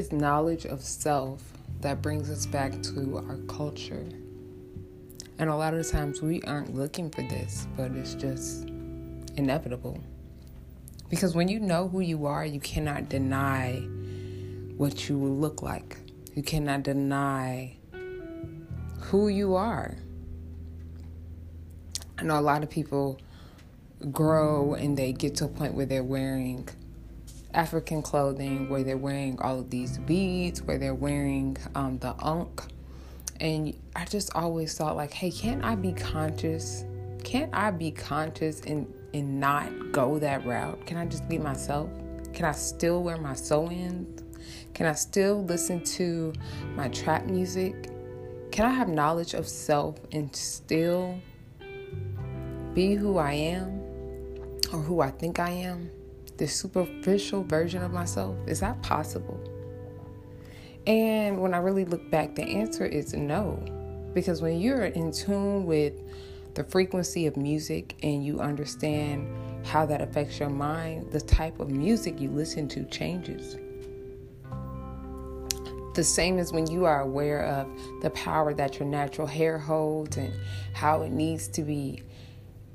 is knowledge of self that brings us back to our culture. And a lot of times we aren't looking for this, but it's just inevitable. Because when you know who you are, you cannot deny what you look like. You cannot deny who you are. I know a lot of people grow and they get to a point where they're wearing African clothing, where they're wearing all of these beads, where they're wearing um, the ankh. And I just always thought, like, hey, can't I be conscious? Can't I be conscious and, and not go that route? Can I just be myself? Can I still wear my sew ins? Can I still listen to my trap music? Can I have knowledge of self and still be who I am or who I think I am? The superficial version of myself? Is that possible? And when I really look back, the answer is no. Because when you're in tune with the frequency of music and you understand how that affects your mind, the type of music you listen to changes. The same as when you are aware of the power that your natural hair holds and how it needs to be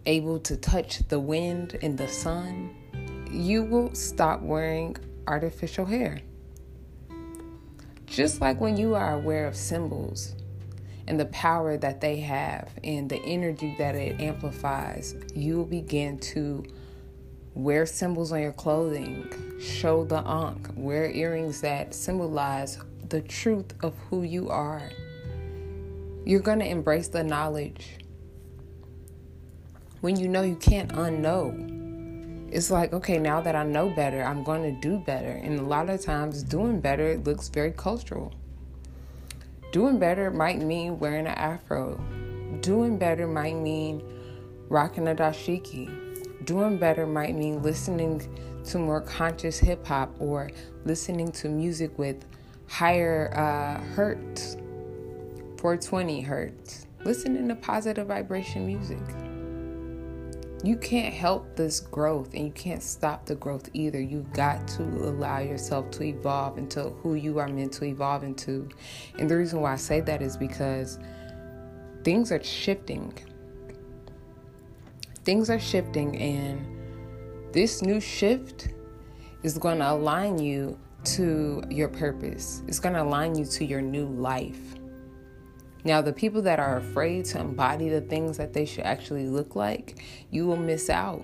able to touch the wind and the sun, you will stop wearing artificial hair. Just like when you are aware of symbols and the power that they have and the energy that it amplifies, you will begin to wear symbols on your clothing, show the ankh, wear earrings that symbolize the truth of who you are. You're going to embrace the knowledge. When you know you can't unknow, it's like, okay, now that I know better, I'm going to do better. And a lot of times, doing better looks very cultural. Doing better might mean wearing an afro. Doing better might mean rocking a dashiki. Doing better might mean listening to more conscious hip hop or listening to music with higher uh, hertz, 420 hertz. Listening to positive vibration music. You can't help this growth and you can't stop the growth either. You've got to allow yourself to evolve into who you are meant to evolve into. And the reason why I say that is because things are shifting. Things are shifting, and this new shift is going to align you to your purpose. It's going to align you to your new life. Now, the people that are afraid to embody the things that they should actually look like, you will miss out.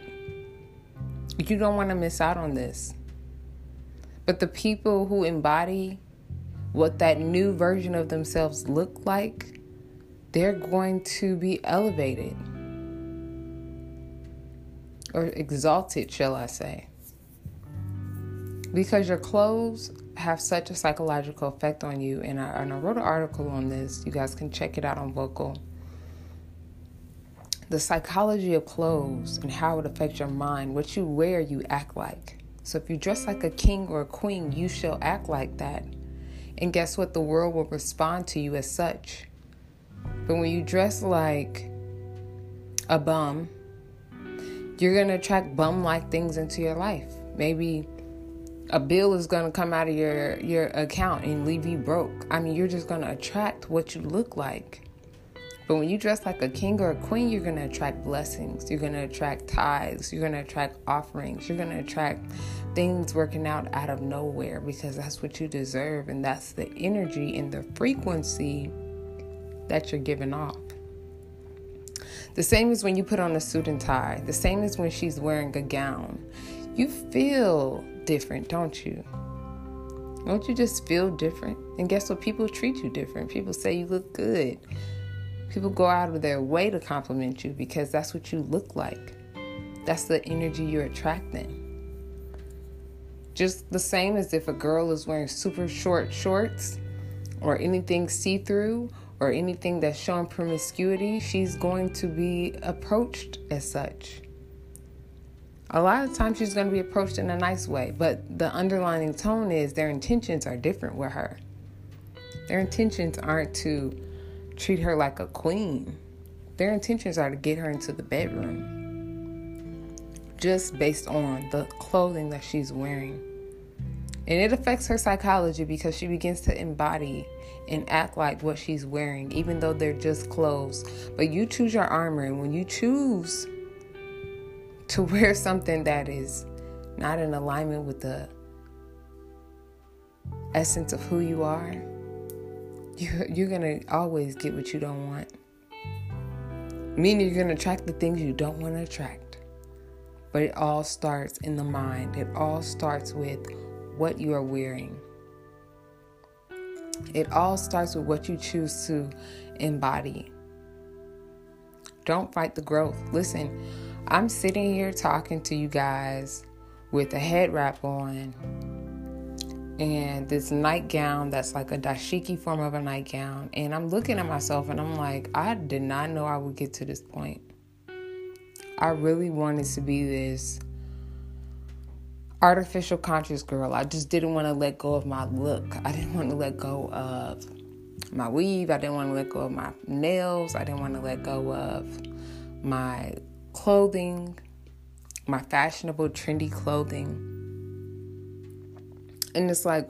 You don't want to miss out on this. But the people who embody what that new version of themselves look like, they're going to be elevated or exalted, shall I say. Because your clothes have such a psychological effect on you. And I, and I wrote an article on this. You guys can check it out on Vocal. The psychology of clothes and how it affects your mind. What you wear, you act like. So if you dress like a king or a queen, you shall act like that. And guess what? The world will respond to you as such. But when you dress like a bum, you're going to attract bum like things into your life. Maybe a bill is going to come out of your your account and leave you broke. I mean, you're just going to attract what you look like. But when you dress like a king or a queen, you're going to attract blessings. You're going to attract tithes. You're going to attract offerings. You're going to attract things working out out of nowhere because that's what you deserve and that's the energy and the frequency that you're giving off. The same as when you put on a suit and tie. The same as when she's wearing a gown. You feel different, don't you? Don't you just feel different? And guess what? People treat you different. People say you look good. People go out of their way to compliment you because that's what you look like. That's the energy you're attracting. Just the same as if a girl is wearing super short shorts or anything see through or anything that's showing promiscuity, she's going to be approached as such. A lot of times she's going to be approached in a nice way, but the underlining tone is their intentions are different with her. Their intentions aren't to treat her like a queen, their intentions are to get her into the bedroom just based on the clothing that she's wearing. And it affects her psychology because she begins to embody and act like what she's wearing, even though they're just clothes. But you choose your armor, and when you choose to wear something that is not in alignment with the essence of who you are, you're, gonna always get what you don't want. Meaning you're gonna attract the things you don't want to attract. But it all starts in the mind. It all starts with what you are wearing. It all starts with what you choose to embody. Don't fight the growth. Listen, I'm sitting here talking to you guys with a head wrap on and this nightgown that's like a dashiki form of a nightgown. And I'm looking at myself and I'm like, I did not know I would get to this point. I really wanted to be this artificial conscious girl. I just didn't want to let go of my look. I didn't want to let go of my weave. I didn't want to let go of my nails. I didn't want to let go of my clothing, my fashionable, trendy clothing. And it's like,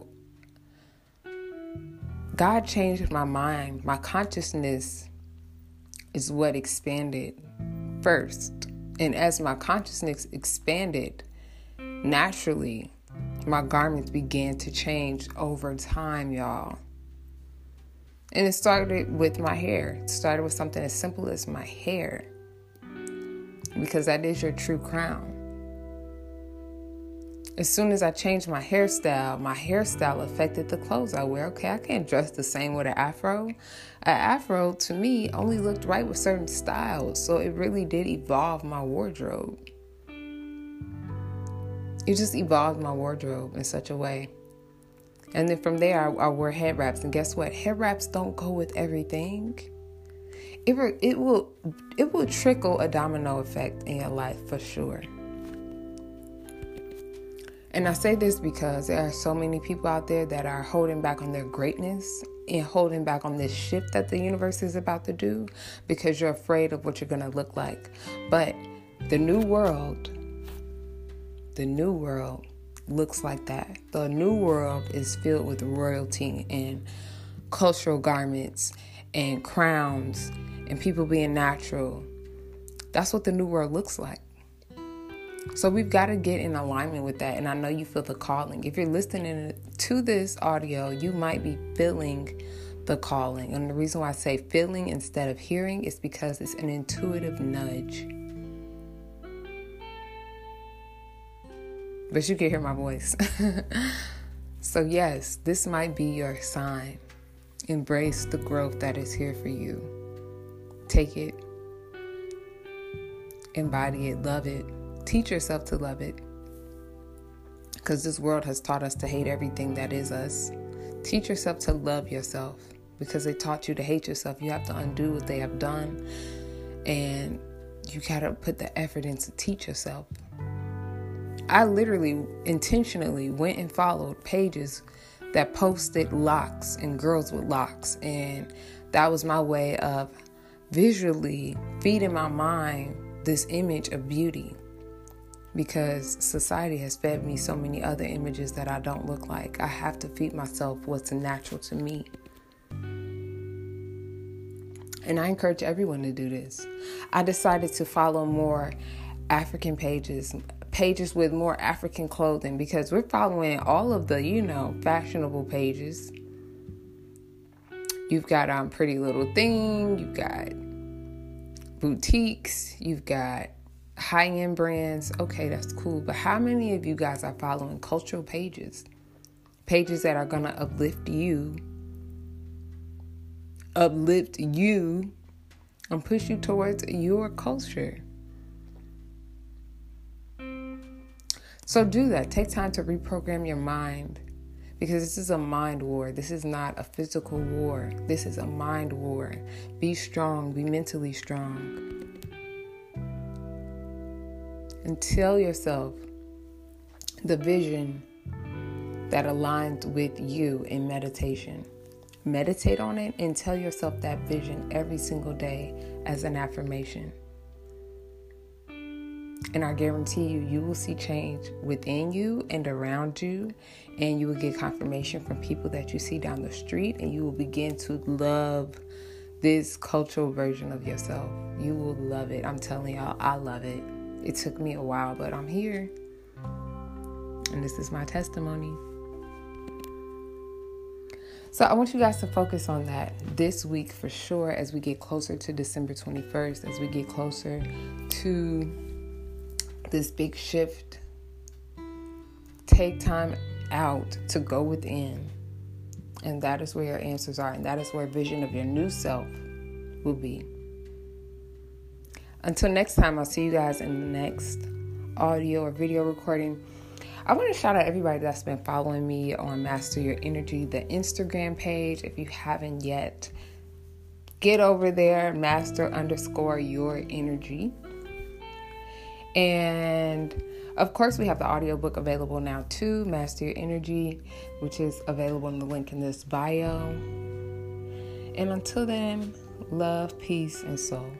God changed my mind. My consciousness is what expanded first. And as my consciousness expanded, naturally, my garments began to change over time, y'all. And it started with my hair. It started with something as simple as my hair. Because that is your true crown. As soon as I changed my hairstyle, my hairstyle affected the clothes I wear. Okay, I can't dress the same with an afro. An afro to me only looked right with certain styles, so it really did evolve my wardrobe it just evolved my wardrobe in such a way. And then from there, I, I wore head wraps, and guess what? Head wraps don't go with everything. It, it will it will trickle a domino effect in your life for sure. And I say this because there are so many people out there that are holding back on their greatness and holding back on this shift that the universe is about to do because you're afraid of what you're going to look like. But the new world the new world looks like that. The new world is filled with royalty and cultural garments and crowns and people being natural. That's what the new world looks like. So we've got to get in alignment with that. And I know you feel the calling. If you're listening to this audio, you might be feeling the calling. And the reason why I say feeling instead of hearing is because it's an intuitive nudge. but you can hear my voice. so, yes, this might be your sign. Embrace the growth that is here for you. Take it, embody it, love it, teach yourself to love it. Because this world has taught us to hate everything that is us. Teach yourself to love yourself because they taught you to hate yourself. You have to undo what they have done, and you got to put the effort in to teach yourself. I literally intentionally went and followed pages that posted locks and girls with locks. And that was my way of visually feeding my mind this image of beauty because society has fed me so many other images that I don't look like. I have to feed myself what's natural to me. And I encourage everyone to do this. I decided to follow more African pages, pages with more African clothing because we're following all of the, you know, fashionable pages. You've got um Pretty Little Thing, you've got boutiques, you've got high-end brands. Okay, that's cool. But how many of you guys are following cultural pages? Pages that are going to uplift you, uplift you, and push you towards your culture. So do that. Take time to reprogram your mind because this is a mind war. This is not a physical war. This is a mind war. Be strong, be mentally strong. And tell yourself the vision that aligns with you in meditation. Meditate on it and tell yourself that vision every single day as an affirmation. And I guarantee you, you will see change within you and around you. And you will get confirmation from people that you see down the street. And you will begin to love this cultural version of yourself. You will love it. I'm telling y'all, I love it. It took me a while, but I'm here. And this is my testimony. So I want you guys to focus on that this week for sure as we get closer to December 21st, as we get closer to this big shift. Take time out to go within. And that is where your answers are, and that is where vision of your new self will be. Until next time, I'll see you guys in the next audio or video recording. I want to shout out everybody that's been following me on Master Your Energy, the Instagram page. If you haven't yet, get over there, master underscore your energy. And of course, we have the audiobook available now too, Master Your Energy, which is available in the link in this bio. And until then, love, peace, and soul.